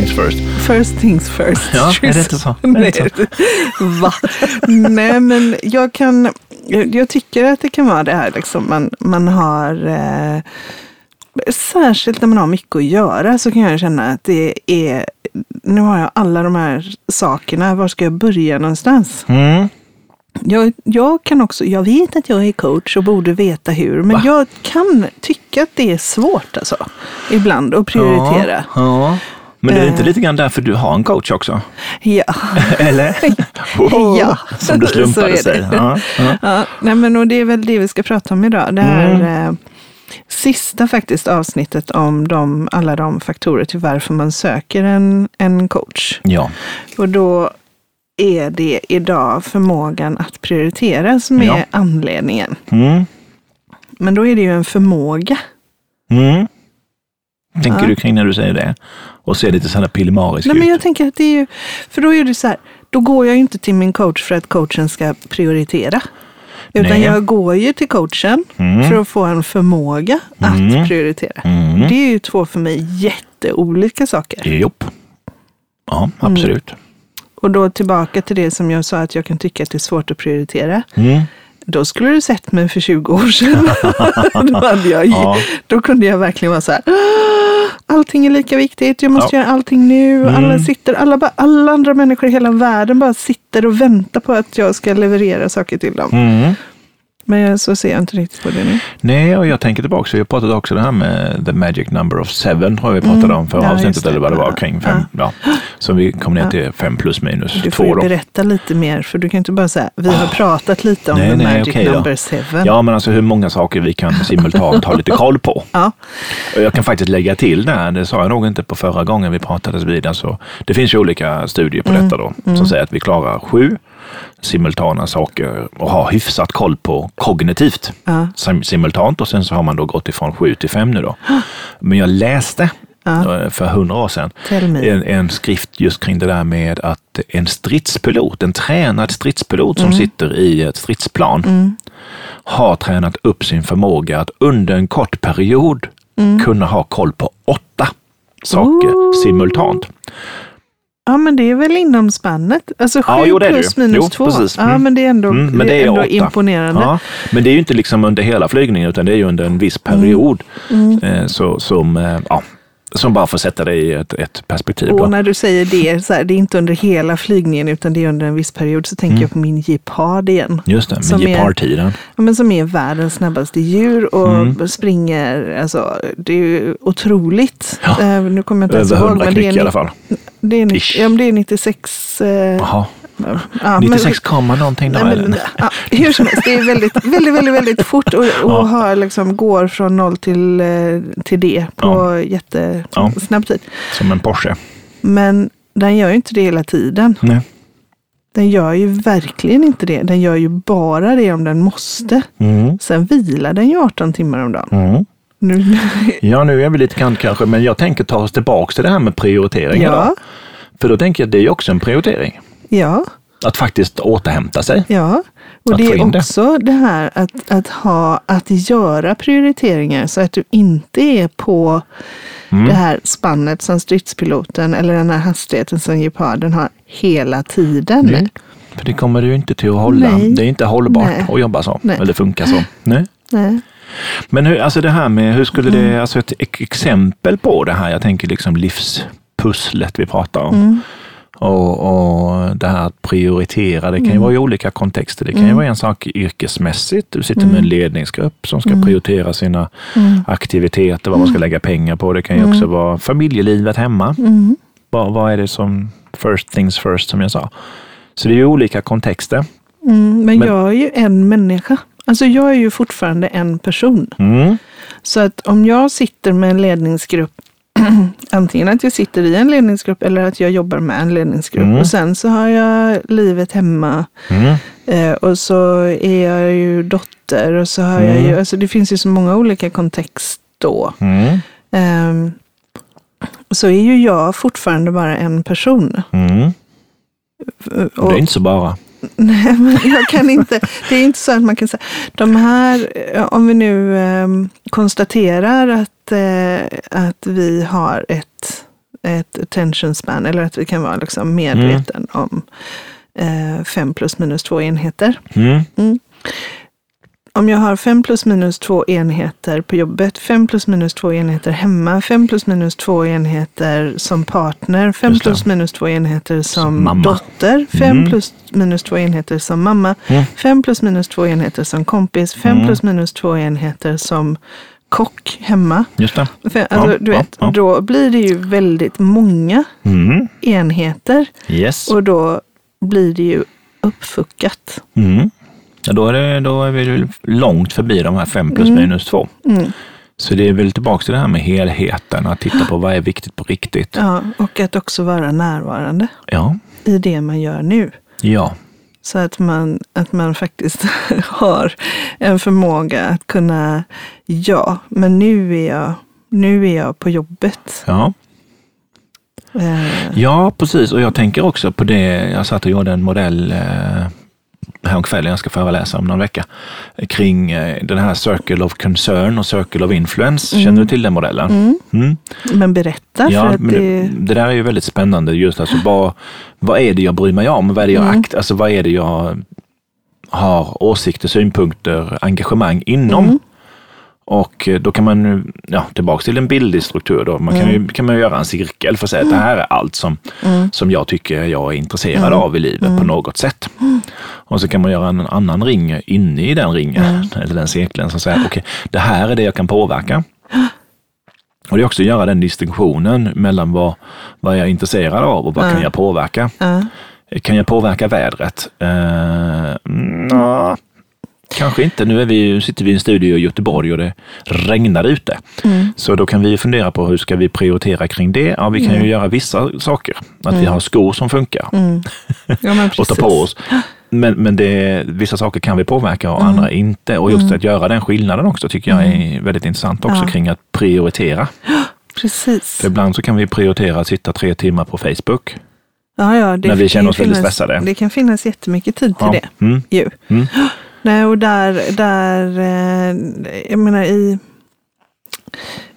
things first. First things first. Ja, är det inte så? Det Nej. Va? Nej, men jag kan... Jag, jag tycker att det kan vara det här liksom. Man, man har... Eh, särskilt när man har mycket att göra så kan jag känna att det är... Nu har jag alla de här sakerna. Var ska jag börja någonstans? Mm. Jag, jag kan också, jag vet att jag är coach och borde veta hur, men Va? jag kan tycka att det är svårt alltså, ibland att prioritera. Ja, ja. Men det är inte Eh. lite grann därför du har en coach också? Ja. Eller? Ja. Som det Så slumpade det. sig. Ja, ja. Ja, nej men och det är väl det vi ska prata om idag. Det här Mm. eh, sista faktiskt avsnittet om de, alla de faktorer till varför man söker en, en coach. ja. Och då är det idag förmågan att prioritera som Ja. är anledningen. Mm. Men då är det ju en förmåga. Mm. Tänker Ja. du kring när du säger det? Och ser lite sådär pillemarisk Nej, men ut? jag tänker att det är ju, för då är det så här, då går jag ju inte till min coach för att coachen ska prioritera. Utan Nej. jag går ju till coachen Mm. för att få en förmåga Mm. att prioritera. Mm. Det är ju två för mig jätteolika saker. Jopp. Ja, Mm. absolut. Och då tillbaka till det som jag sa att jag kan tycka att det är svårt att prioritera. Mm. Då skulle du sett mig för 20 år sedan. då, hade jag, Ja. då kunde jag verkligen vara så här. "Ah, Allting är lika viktigt, jag måste Ja. göra allting nu. Mm. Alla, sitter, alla, alla andra människor i hela världen bara sitter och väntar på att jag ska leverera saker till dem. Mm. Men jag- så ser jag inte riktigt på det nu. Nej, och jag tänker tillbaka, vi pratade också det här med the magic number of seven, tror jag vi pratade om förra Mm. Ja, avsnittet, eller vad det var, Ja. kring fem. Ja. Så vi kom ner till fem plus minus Du får två ju då. berätta lite mer, för du kan inte bara säga vi har pratat lite om Nej, the nej, magic då. number seven. Ja, men alltså hur många saker vi kan simultant ha lite koll på. Ja. Och jag kan faktiskt lägga till där, det sa jag nog inte på förra gången vi pratades vid. Alltså, det finns ju olika studier på detta då, som säger att vi klarar sju simultana saker och har hyfsat koll på kognitivt Ja. sim- simultant och sen så har man då gått ifrån sju till fem nu då. Men jag läste Ja. eh, för hundra år sedan en, en skrift just kring det där med att en stridspilot, en tränad stridspilot Mm. som sitter i ett stridsplan har tränat upp sin förmåga att under en kort period Mm. kunna ha koll på åtta saker Ooh. simultant. Ja, men det är väl inom spannet. Alltså sju Ja, jo, plus minus Jo, två. precis. Ja, Mm. men det är ändå, Mm, men det är är ändå åtta. imponerande. Ja, men det är ju inte liksom under hela flygningen utan det är ju under en viss period Mm. eh, så, som, eh, ja, som bara får sätta det i ett, ett perspektiv. Då. Och när du säger det, så här, det är inte under hela flygningen utan det är under en viss period, så tänker jag på min gepard igen. Just det, är- gepardtiden. Ja, men som är världens snabbaste djur och Mm. springer, alltså det är ju otroligt. Ja. Eh, nu kommer jag inte ens Över ihåg, 100 men det knyck är, i alla fall. det är, Ish. ja, det är 96. Eh, Jaha, ja, men- 96 komma någonting då Nej, men, eller? ja, hur som helst, det är väldigt, väldigt, väldigt, väldigt fort och, och har liksom, går från noll till, eh, till det på Ja. jättesnabb tid. Som en Porsche. Men den gör ju inte det hela tiden. Nej. Den gör ju verkligen inte det. Den gör ju bara det om den måste. Mm. Sen vilar den ju 18 timmar om dagen. Mm. Nu, Ja, nu är vi lite kant kanske, men jag tänker ta oss tillbaka till det här med prioritering. ja. För då tänker jag att det är också en prioritering. Ja, Att faktiskt återhämta sig. ja. Och det är det. också det här att, att, ha, att göra prioriteringar så att du inte är på Mm. det här spannet som stridspiloten eller den här hastigheten som geparden har hela tiden. Nej. För det kommer du inte till att hålla. Nej. Det är inte hållbart Nej. att jobba så. Nej. Eller funka så. Nej. Nej. Men hur, alltså det här med, hur skulle Mm. det, alltså ett ex- exempel på det här, jag tänker liksom livspusslet vi pratar om. Mm. Och, och det här att prioritera, det kan ju Mm. vara i olika kontexter. Det kan ju vara en sak yrkesmässigt. Du sitter med en ledningsgrupp som ska Mm. prioritera sina Mm. aktiviteter, vad man ska lägga pengar på. Det kan ju också vara familjelivet hemma. Mm. Vad, vad är det som first things first, som jag sa. Så det är ju olika kontexter. Mm. Men, Men- jag är ju en människa. Alltså jag är ju fortfarande en person. Mm. Så att om jag sitter med en ledningsgrupp, antingen att jag sitter i en ledningsgrupp eller att jag jobbar med en ledningsgrupp. Mm. Och sen så har jag livet hemma Mm. eh, och så är jag ju dotter och så har jag Mm. ju, alltså det finns ju så många olika kontext då. Mm. Ehm, så är ju jag fortfarande bara en person. Mm. Och, Det är inte så bara. Nej, men jag kan inte. Det är inte så att man kan säga, de här, om vi nu eh, konstaterar att, eh, att vi har ett ett attention span, eller att vi kan vara liksom medveten om eh, fem plus minus två enheter. Mm. Om jag har fem plus minus två enheter på jobbet, fem plus minus två enheter hemma, fem plus minus två enheter som partner, fem Just det. plus minus två enheter som, Som dotter, fem Mm. plus minus två enheter som mamma, Mm. fem plus minus två enheter som kompis, fem Mm. plus minus två enheter som kock hemma. Just det. För, alltså, Ja, du ja, vet, ja. Då blir det ju väldigt många Mm. enheter Yes. och då blir det ju uppfuckat. Mm. Ja, då, är det, då är vi långt förbi de här fem plus minus två. Mm. Så det är väl tillbaka till det här med helheten, att titta på vad är viktigt på riktigt. Ja, och att också vara närvarande Ja, i det man gör nu. ja, Så att man, att man faktiskt har en förmåga att kunna, ja, men nu är jag, nu är jag på jobbet. ja. Eh, Ja, precis. Och jag tänker också på det. Jag satt och gjorde en modell eh, häromkvällen, jag ska föreläsa om någon vecka, kring eh, den här Circle of Concern och Circle of Influence. Känner du till den modellen? mm. Mm. Men berätta, för Ja, men det, det, där är ju väldigt spännande. Just alltså, vad, vad är det jag bryr mig om? Vad är det jag, Mm. akt, alltså, vad är det jag har åsikter, synpunkter, engagemang inom? Mm. Och eh, då kan man, ja, tillbaks till en bildlig struktur då. Man kan, ju, kan man göra en cirkel för att säga att det här är allt som, Mm. som jag tycker jag är intresserad av i livet på något sätt. Och så kan man göra en annan ring inne i den ringen, eller den cirkeln, som säger okej, det här är det jag kan påverka. Och det är också att göra den distinktionen mellan vad, vad jag är intresserad av och vad kan jag påverka. Kan jag påverka vädret? Eh, nja, kanske inte. Nu är vi, sitter vi i en studio i Göteborg och det regnar ute. Mm. Så då kan vi fundera på hur ska vi prioritera kring det? Ja, vi kan ju göra vissa saker. Att vi har skor som funkar mm. ja, och ta på oss. Men, men det, vissa saker kan vi påverka och andra inte. Och just att göra den skillnaden också tycker jag är väldigt intressant också Ja. kring att prioritera. Precis. För ibland så kan vi prioritera att sitta tre timmar på Facebook. Ja, ja, det när vi känner oss väldigt finnas- stressade. Det kan finnas jättemycket tid till Ja. det. Mm. Ju. Mm. Nej, och där, där eh, jag menar i,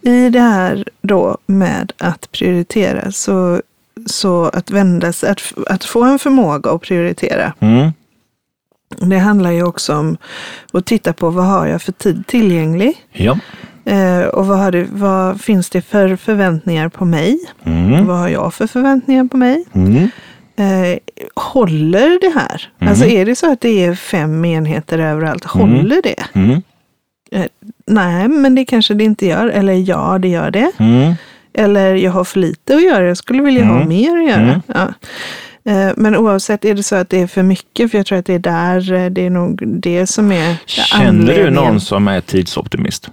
i det här då med att prioritera, så, så att vända sig, att, att få en förmåga att prioritera, Mm. det handlar ju också om att titta på vad har jag för tid tillgänglig? Ja. Eh, och vad, det, vad finns det för förväntningar på mig? Mm. Vad har jag för förväntningar på mig? Mm. Eh, håller det här? Alltså är det så att det är fem enheter överallt, håller det? Mm. Nej, men det kanske det inte gör. Eller ja, det gör det. Mm. Eller jag har för lite att göra, jag skulle vilja ha Mm. mer att göra. Mm. Ja. Eh, Men oavsett, är det så att det är för mycket, för jag tror att det är där, eh, det är nog det som är Känner du någon som är tidsoptimist?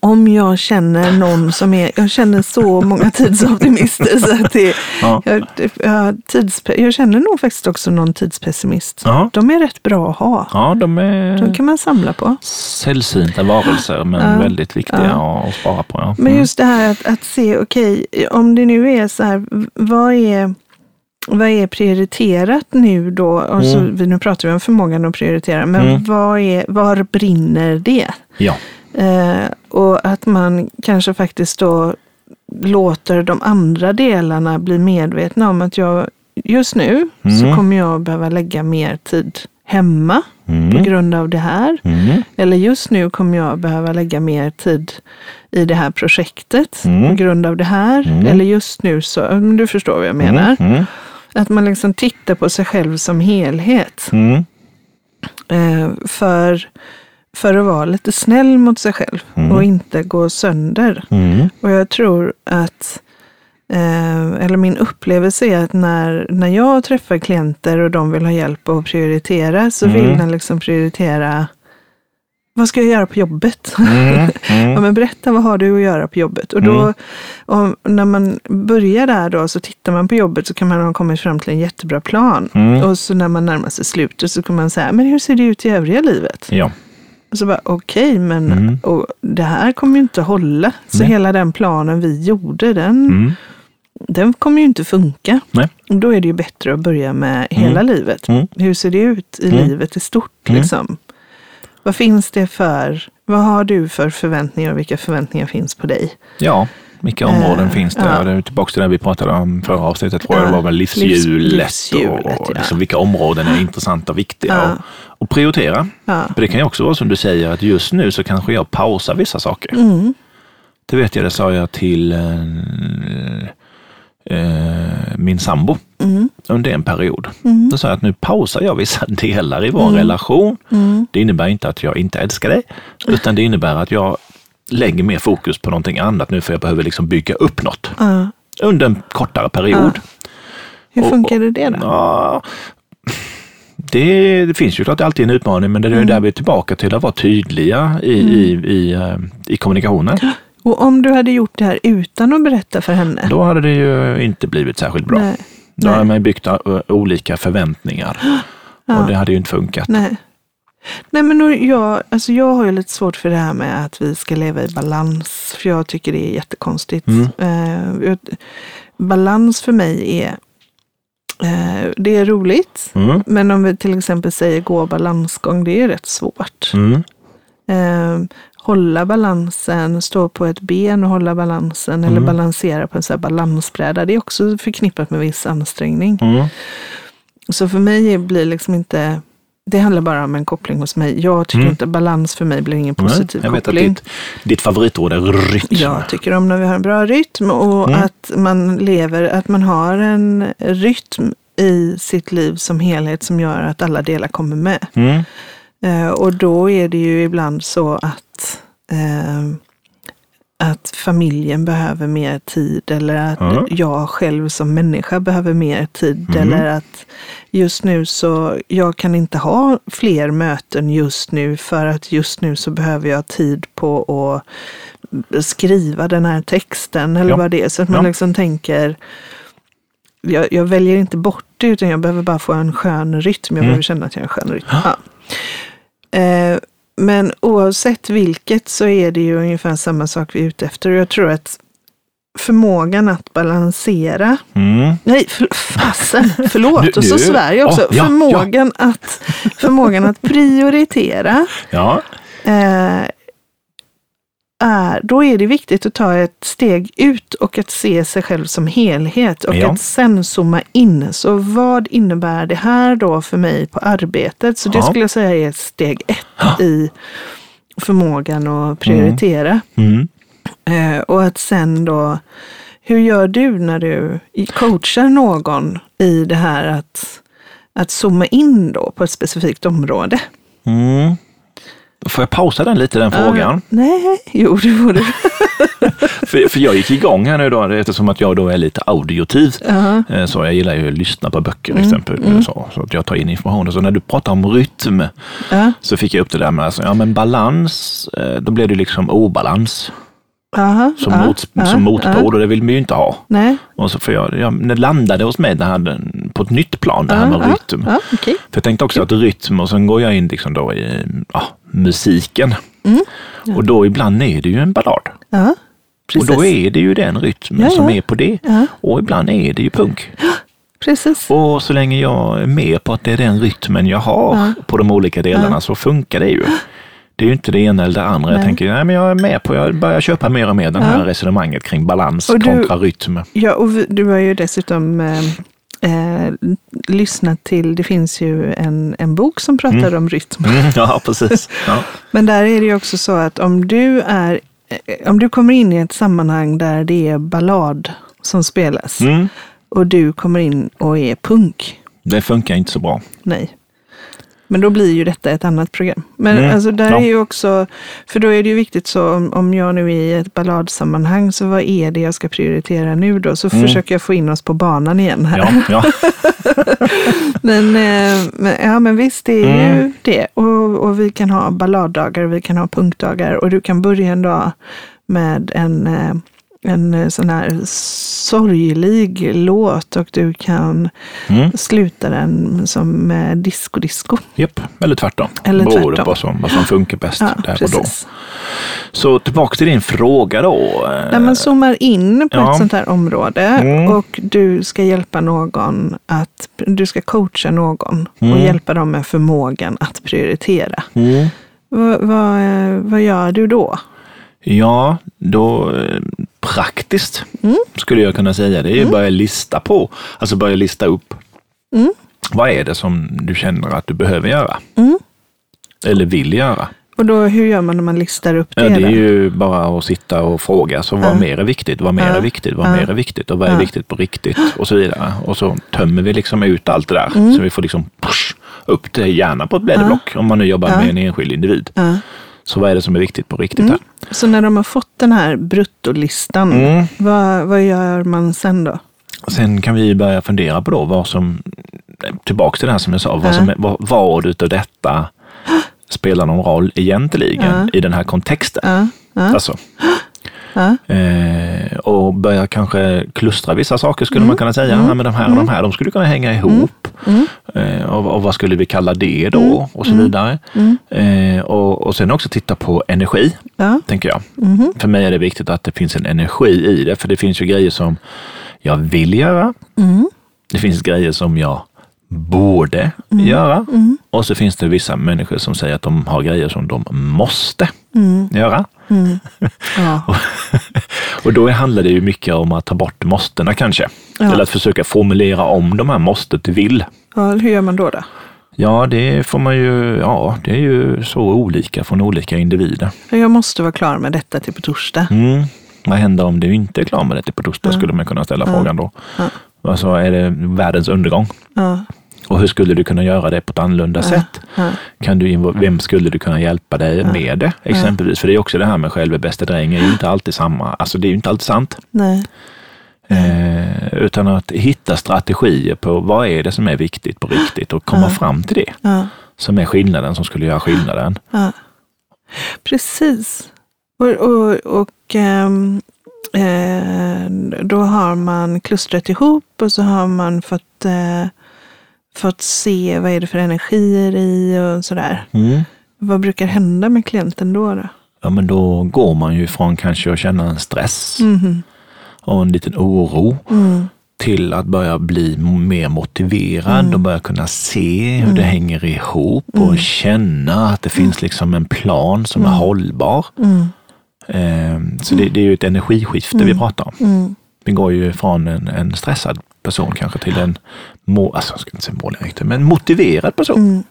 Om jag känner någon som är, jag känner så många tidsoptimister så att det, Ja. jag, jag, tids, jag känner nog faktiskt också någon tidspessimist. Ja. De är rätt bra att ha. Ja, de är De kan man samla på. sällsynta varelser, men Ja. väldigt viktiga att spara på. Ja. Men Mm. just det här att, att se, okej, om det nu är så här, vad är, vad är prioriterat nu då? Och så, Mm. nu pratar vi om förmågan att prioritera, men Mm. vad är, var brinner det? Ja. Eh, och att man kanske faktiskt då låter de andra delarna bli medvetna om att jag just nu så Mm. kommer jag behöva lägga mer tid hemma på Mm. grund av det här. Mm. Eller just nu kommer jag behöva lägga mer tid i det här projektet Mm. på grund av det här. Mm. Eller just nu så, mm, du förstår vad jag menar. Mm. Att man liksom tittar på sig själv som helhet. Mm. Eh, för, för att vara lite snäll mot sig själv Mm. och inte gå sönder. Mm. Och jag tror att, eh, eller min upplevelse är att när, när jag träffar klienter och de vill ha hjälp att prioritera så vill Mm. den liksom prioritera vad ska jag göra på jobbet? Mm. Ja, Mm. men berätta, vad har du att göra på jobbet? Och då, Mm. om, när man börjar där då, så tittar man på jobbet så kan man ha kommit fram till en jättebra plan. Mm. Och så när man närmar sig slutet så kan man säga, men hur ser det ut i övriga livet? Ja. Och så bara, okej, men Mm. och det här kommer ju inte hålla. Så Nej. hela den planen vi gjorde, den, Mm. den kommer ju inte funka. Nej. Då är det ju bättre att börja med hela livet. Mm. Hur ser det ut i Mm. livet i stort? Mm. Liksom? Vad finns det för, vad har du för förväntningar och vilka förväntningar finns på dig? Ja. Vilka områden Eh, finns det? ja. Och det är tillbaka till det vi pratade om förra avsnittet, tror jag. Ja, Det var väl livs- livshjulet, livshjulet, och ja. liksom vilka områden är intressanta och viktiga. Ja. Och, och prioritera. Ja. För det kan ju också vara som du säger, att just nu så kanske jag pausar vissa saker. Mm. Det vet jag, det sa jag till eh, eh, min sambo Mm. under en period. Mm. Då sa jag att nu pausar jag vissa delar i vår relation. Mm. Det innebär inte att jag inte älskar dig, utan det innebär att jag lägger mer fokus på någonting annat nu för jag behöver liksom bygga upp något Ja. under en kortare period. Hur Och- funkar det då? Ja, det, det finns ju klart alltid en utmaning, men det är Mm. där vi är tillbaka till att vara tydliga i, i, i, eh, i kommunikationen. Och om du hade gjort det här utan att berätta för henne? Då hade det ju inte blivit särskilt bra. Nej. Då hade Nej. man byggt ö, olika förväntningar Ja. och det hade ju inte funkat. Nej. Nej men jag, alltså jag har ju lite svårt för det här med att vi ska leva i balans. För jag tycker det är jättekonstigt. Mm. Eh, balans för mig är, eh, det är roligt. Mm. Men om vi till exempel säger gå balansgång, det är rätt svårt. Mm. Eh, hålla balansen, stå på ett ben och hålla balansen eller Mm. balansera på en här balansbräda. Det är också förknippat med viss ansträngning. Mm. Så för mig blir liksom inte, det handlar bara om en koppling hos mig. Jag tycker Mm. inte balans för mig blir ingen Nej, positiv jag vet att koppling. ditt, ditt favoritord är rytm. Jag tycker om när vi har en bra rytm och Mm. att man lever, att man har en rytm i sitt liv som helhet som gör att alla delar kommer med. Mm. Eh, och då är det ju ibland så att, eh, att familjen behöver mer tid eller att Ja. jag själv som människa behöver mer tid. Mm. Eller att just nu så, jag kan inte ha fler möten just nu för att just nu så behöver jag tid på att skriva den här texten eller Ja. vad det är. Så att man Ja. liksom tänker, jag, jag väljer inte bort det utan jag behöver bara få en skön rytm. Jag Mm. behöver känna att jag har en skön rytm. Eh, men oavsett vilket så är det ju ungefär samma sak vi är ute efter. Jag tror att förmågan att balansera, Mm. nej för, fasen, förlåt, Du- och så du- svär jag också. Ja, ja, förmågan, Att, förmågan att prioritera Ja. eh, är, då är det viktigt att ta ett steg ut och att se sig själv som helhet och Ja. att sen zooma in. Så vad innebär det här då för mig på arbetet? Så det Ja. skulle jag säga är steg ett i förmågan att prioritera. Mm. Eh, och att sen då, hur gör du när du coachar någon i det här att, att zooma in då på ett specifikt område? Mm. Får jag pausa den lite, den frågan? Ah, nej, jo det får du. För, för jag gick igång här nu då, eftersom att jag då är lite audiotiv. Ja. Eh, Så jag gillar ju att lyssna på böcker Mm, exempel, Så, så att jag tar in information. Så när du pratar om rytm Ja. så fick jag upp det där med alltså, ja, men balans, eh, då blev det liksom obalans Aha, som, ja, mot, som motpol och det vill vi ju inte ha. Nej. Och så får jag, ja, det landade hos mig det här, på ett nytt plan, det här Ja, med ja, rytm. Ja, okej. För jag tänkte också att rytm och sen går jag in liksom då i ja, musiken. Mm. Och då ibland är det ju en ballad. Ja. Och då är det ju den rytmen Ja, som ja. är på det. Ja, Och ibland är det ju punk. precis. Och så länge jag är med på att det är den rytmen jag har Ja. på de olika delarna så funkar det ju. Det är ju inte det ena eller det andra. Jag Nej. tänker, nej men jag är med på, jag börjar köpa mer och mer det här Ja. resonemanget kring balans Och du- kontra rytm. Ja, och du har ju dessutom eh, eh, lyssnat till, det finns ju en, en bok som pratar Mm. om rytm. Mm, ja, precis. Ja. Men där är det ju också så att om du är eh, om du kommer in i ett sammanhang där det är ballad som spelas Mm. och du kommer in och är punk, Det funkar inte så bra. nej. Men då blir ju detta ett annat program. Men Mm, alltså där ja. är ju också, för då är det ju viktigt så om, om jag nu är i ett balladsammanhang, så vad är det jag ska prioritera nu då? Så Mm. försöker jag få in oss på banan igen här. Ja, ja. Men, eh, men, ja, men visst, det är ju Mm. det. Och, och vi kan ha balladdagar, vi kan ha punktdagar och du kan börja en dag med en, eh, en eh, sån här sorglig låt och du kan Mm. sluta den som med disco-disco. Japp, eller tvärtom. Eller Beror det tvärtom. på vad som, vad som funkar bäst Ja, där och då. precis. Så tillbaka till din fråga då. eh, När man zoomar in på ja. ett sånt här område Mm. och du ska hjälpa någon att, du ska coacha någon och Mm. hjälpa dem med förmågan att prioritera. Mm. Vad, vad, eh, vad gör du då? Ja, då praktiskt skulle jag kunna säga. Det är att börja lista på, alltså börja lista upp. Vad är det som du känner att du behöver göra? Eller vill göra? Och då, hur gör man när man listar upp det? Ja, det är ju bara att sitta och fråga. Så vad mer är viktigt? Vad mer Ja. är viktigt? Vad Ja. mer är viktigt? Och vad är Ja. viktigt på riktigt? Och så vidare. Och så tömmer vi liksom ut allt det där. Mm. Så vi får liksom push, upp det gärna på ett blädderblock. Om man nu jobbar Ja. med en enskild individ. Ja. Så vad är det som är viktigt på riktigt här? Så när de har fått den här bruttolistan, Mm. vad, vad gör man sen då? Sen kan vi börja fundera på då vad som, tillbaks till det här som jag sa, vad, Ja. som vad, vad utav detta spelar någon roll egentligen i den här kontexten. Ja, ja, Alltså, ja. eh, och börja kanske klustra vissa saker skulle Mm. man kunna säga. Ja, men de här och de här, de skulle kunna hänga ihop. Eh, och, och vad skulle vi kalla det då? Mm. Och så vidare. Eh, och, och sen också titta på energi, ja. tänker jag. Mhm. För mig är det viktigt att det finns en energi i det, för det finns ju grejer som jag vill göra. Mm. Det finns grejer som jag borde Mm. göra. Och så finns det vissa människor som säger att de har grejer som de måste Mm. göra. ja. Och då handlar det ju mycket om att ta bort måstena kanske. Ja. Eller att försöka formulera om de här måste till vill. ja. Hur gör man då? då? Ja, det får man ju, ja, det är ju så olika från olika individer. Jag måste vara klar med detta till på torsdag. Mm. Vad händer om du inte är klar med det på torsdag, skulle man kunna ställa frågan då. Alltså, är det världens undergång? Ja. Och hur skulle du kunna göra det på ett annorlunda sätt? Ja. Kan du, invo- vem skulle du kunna hjälpa dig med det exempelvis? För det är också det här med själv är bästa dräng, är ju inte alltid samma, alltså det är ju inte alltid sant. Nej. Eh, utan att hitta strategier på vad är det som är viktigt på riktigt och komma fram till det Ja. som är skillnaden som skulle göra skillnaden. Ja. Precis. Och, och, och ehm, eh, då har man klustrat ihop och så har man fått, eh, fått se vad är det för energier i och sådär. Mm. Vad brukar hända med klienten då? då? Ja, men då går man ju från kanske att känna en stress Mhm. och en liten oro Mm. till att börja bli mer motiverad och börja kunna se hur det hänger ihop och känna att det finns liksom en plan som är hållbar. Mm. Eh, Så det, det är ju ett energiskifte vi pratar om. Mm. Vi går ju från en, en stressad person kanske till en må, alltså, jag ska inte säga målinriktad, men motiverad person. Mm.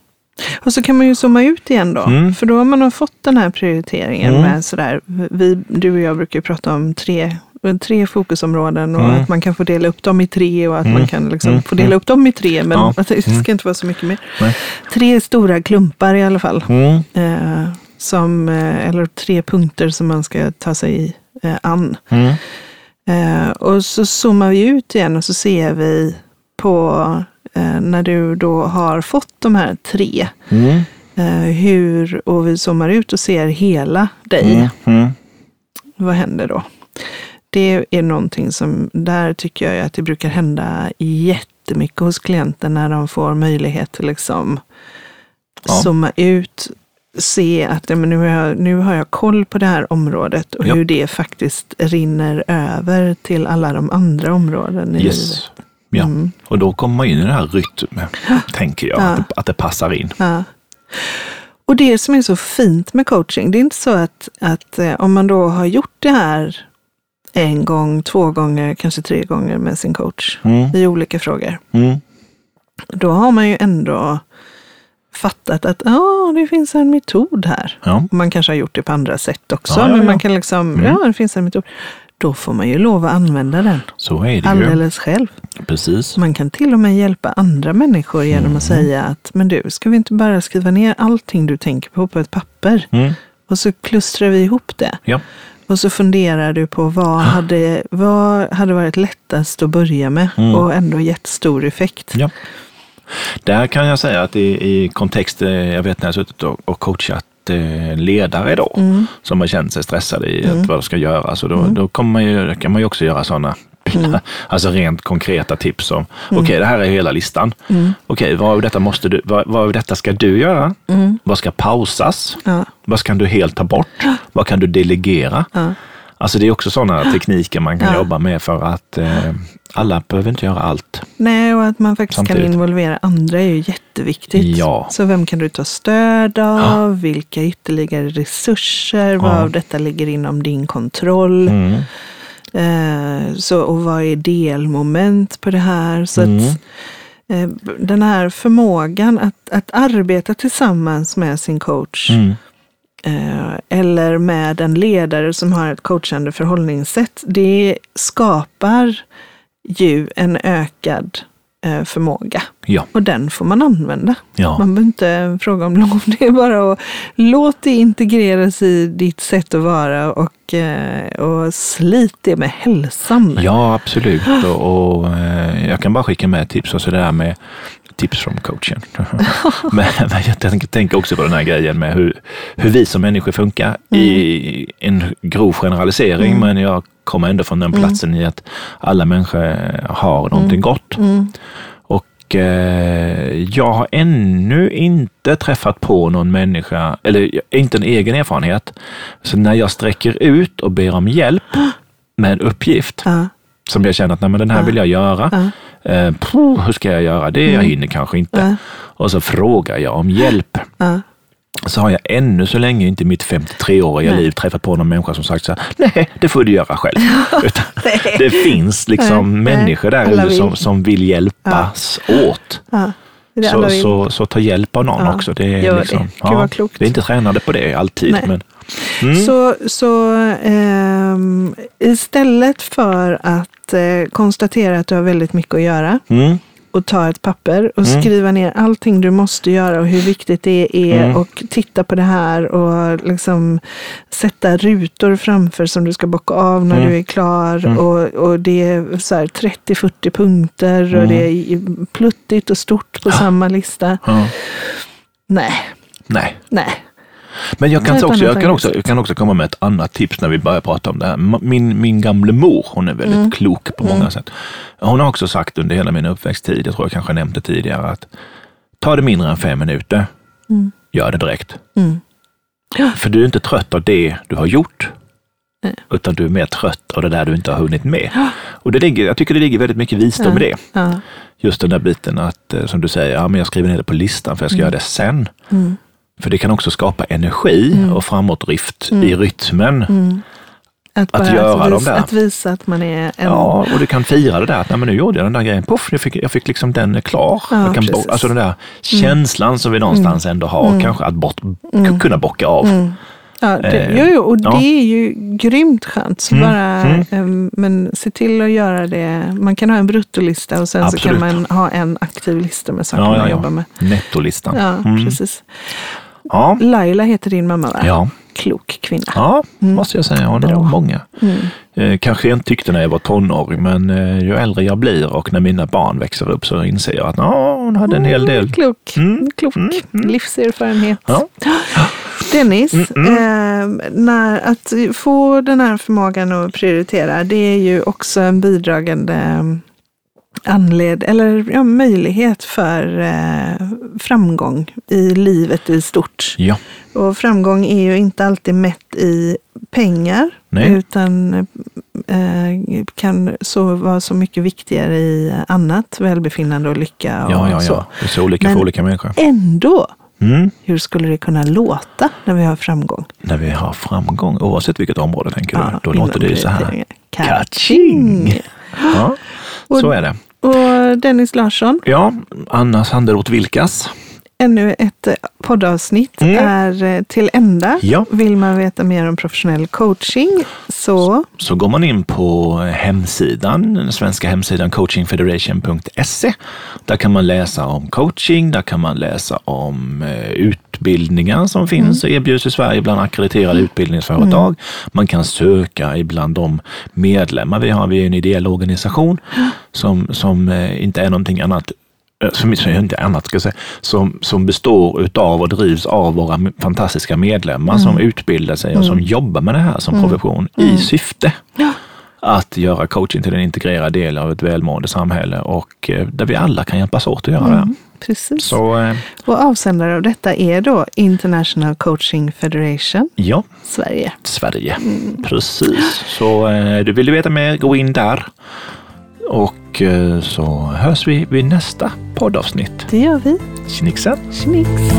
Och så kan man ju zooma ut igen då. Mm. För då har man fått den här prioriteringen Mm. med sådär, vi, du och jag brukar ju prata om tre, tre fokusområden och Mm. att man kan få dela upp dem i tre och att Mm. man kan liksom Mm. få dela upp dem i tre. Men Ja. det ska Mm. inte vara så mycket mer. Nej. Tre stora klumpar i alla fall. Mm. Eh, som, eh, eller tre punkter som man ska ta sig eh, an. Eh, och så zoomar vi ut igen och så ser vi på eh, när du då har fått de här tre. Mm. Eh, hur, och vi zoomar ut och ser hela dig. Mm. Mm. Vad händer då? Det är någonting som, där tycker jag att det brukar hända jättemycket hos klienter när de får möjlighet att liksom Ja. zooma ut, se att men nu, har jag, nu har jag koll på det här området och Ja. hur det faktiskt rinner över till alla de andra områden i livet. Yes. Ja. Mm. Och då kommer man in i den här rytmen, tänker jag, Ja. att, det, att det passar in. Ja. Och det som är så fint med coaching, det är inte så att, att eh, om man då har gjort det här en gång, två gånger, kanske tre gånger med sin coach Mm. i olika frågor. Mm. Då har man ju ändå fattat att ah, det finns en metod här. Ja. Man kanske har gjort det på andra sätt också, Ja, ja, men man kan liksom, Mm. ja det finns en metod. Då får man ju lov att använda den Så är det ju. alldeles själv. Precis. Man kan till och med hjälpa andra människor genom Mm. att säga att, men du, ska vi inte bara skriva ner allting du tänker på på ett papper? Mm. Och så klustrar vi ihop det. Ja. Och så funderar du på vad hade, vad hade varit lättast att börja med Mm. och ändå gett stor effekt. Ja. Där kan jag säga att i, i kontext, eh, jag vet när jag suttit och, och coachat eh, ledare då, Mm. som har känt sig stressade i att vad de ska göra. Så då, då kommer man ju, kan man ju också göra sådana Mm. Alltså rent konkreta tips om, okej det här är hela listan. Mm. Okej, vad av detta måste du, vad, vad av detta ska du göra? Mm. Vad ska pausas? Ja, Vad kan du helt ta bort? Vad kan du delegera? ja, Alltså det är också sådana tekniker man kan Ja. jobba med för att eh, alla behöver inte göra allt. Nej, och att man faktiskt Samtidigt. kan involvera andra är ju jätteviktigt. Ja. Så vem kan du ta stöd av? Vilka ytterligare resurser? Vad Ja. av detta ligger inom din kontroll? Mm. Eh, så, och vad är delmoment på det här? Så Mm. att, eh, den här förmågan att, att arbeta tillsammans med sin coach Mm. Eh, eller med en ledare som har ett coachande förhållningssätt, det skapar ju en ökad eh, förmåga. Ja, Och den får man använda. ja. Man behöver inte fråga om lov. Det är bara att låt det integreras i ditt sätt att vara och, eh, och slit det med hälsan. ja absolut. Och, och eh, jag kan bara skicka med tips och sådär med tips från coachen. men, men jag tänker, tänker också på den här grejen med hur, hur vi som människor funkar i en grov generalisering, men jag kommer ändå från den platsen i att alla människor har någonting gott. Mm. Och eh, jag har ännu inte träffat på någon människa, eller inte en egen erfarenhet. Så när jag sträcker ut och ber om hjälp med en uppgift Ja, som jag känner att nej, men den här vill jag göra. ja, Eh, puh, hur ska jag göra det? Jag hinner kanske inte. Ja. Och så frågar jag om hjälp. Ja. Så har jag ännu så länge inte i mitt 53-åriga Nej. liv träffat på någon människa som sagt så här, nej, det får du göra själv. Det finns liksom Nej, människor där ute som, som vill hjälpas åt. ja. Det är alla Så, så, så ta hjälp av någon Ja, också. Det är gör det. liksom, vad klokt. Vi är inte tränade på det alltid. Nej. Men, mm, Så, så ehm, istället för att eh, konstatera att du har väldigt mycket att göra mm, och ta ett papper och Mm. skriva ner allting du måste göra och hur viktigt det är Mm. och titta på det här och liksom sätta rutor framför som du ska bocka av när Mm. du är klar Mm. och, och det är så här 30-40 punkter och Mm. det är pluttigt och stort på samma lista. ja, Nej, nej. nej. Men jag kan, också, jag, kan också, jag kan också komma med ett annat tips när vi börjar prata om det här. Min, min gamle mor, hon är väldigt Mm. klok på många sätt. Hon har också sagt under hela min uppväxttid, jag tror jag kanske nämnt det tidigare, att ta det mindre än fem minuter, Mm. gör det direkt. Mm. För du är inte trött av det du har gjort, Nej. utan du är mer trött av det där du inte har hunnit med. Och det ligger, jag tycker det ligger väldigt mycket visdom i det. Ja. Just den där biten att, eh, som du säger, ja, men jag skriver ner det på listan för jag ska göra det sen. Mm. För det kan också skapa energi och framåtdrift i rytmen. Mm. Att, Att göra att visa, där. att visa att man är en... Ja, och du kan fira det där att nej, men nu gjorde jag den där grejen. Puff, jag fick, jag fick liksom den klar. Ja, jag kan bo. Mm. alltså den där känslan som vi någonstans ändå har, kanske att bort, kunna bocka av. Mm. Ja, det, Eh, jo, jo, och ja. det är ju grymt skönt. Så Mm, bara, mm. em, men se till att göra det. Man kan ha en bruttolista och sen så Absolut. kan man ha en aktiv lista med saker Ja, man jobbar med. Nettolistan. Ja, Mm. precis. Ja, Laila heter din mamma va? ja. Klok kvinna. ja måste jag säga. Hon har många. Mm. Eh, kanske jag inte tyckte när jag var tonåring, men eh, ju äldre jag blir och när mina barn växer upp så inser jag att hon hade en hel del. Klok. Mm, Klok. mm, mm. Livserfarenhet. Ja. Dennis, Mm, eh, när, att få den här förmågan att prioritera, det är ju också en bidragande anled eller ja, möjlighet för eh, framgång i livet i stort. Ja, Och framgång är ju inte alltid mätt i pengar, Nej. utan eh, kan så vara så mycket viktigare i annat välbefinnande och lycka. Och ja, ja, Så. ja. Det är så olika Men- för olika människor. Ändå, Mm. hur skulle det kunna låta när vi har framgång? När vi har framgång, oavsett vilket område tänker du, då låter det ju så här. Kaching! Ja, Och- så är det. Och Dennis Larsson, Ja, Anna Sanderoth Vilkas ännu ett eh, poddavsnitt Mm. är eh, till ända. Ja. Vill man veta mer om professionell coaching så Så går man in på hemsidan, den svenska hemsidan coachingfederation.se. Där kan man läsa om coaching, där kan man läsa om eh, utbildningar som finns och erbjuds i Sverige bland akkrediterade utbildningsföretag. Man kan söka ibland de medlemmar vi har. Vi är en ideell organisation som, som inte är någonting annat som som inte annat ska säga, som, som består utav och drivs av våra fantastiska medlemmar som utbildar sig och som jobbar med det här som profession i syfte att göra coaching till en integrerad del av ett välmående samhälle och eh, där vi alla kan hjälpas åt att göra det. precis. Så eh, Och avsändare av detta är då International Coaching Federation ja, Sverige. Sverige. Precis. Så eh, du vill du veta mer, gå in där. Och eh, så hörs vi vid nästa poddavsnitt. Det gör vi. Schnicksen! Schnicks.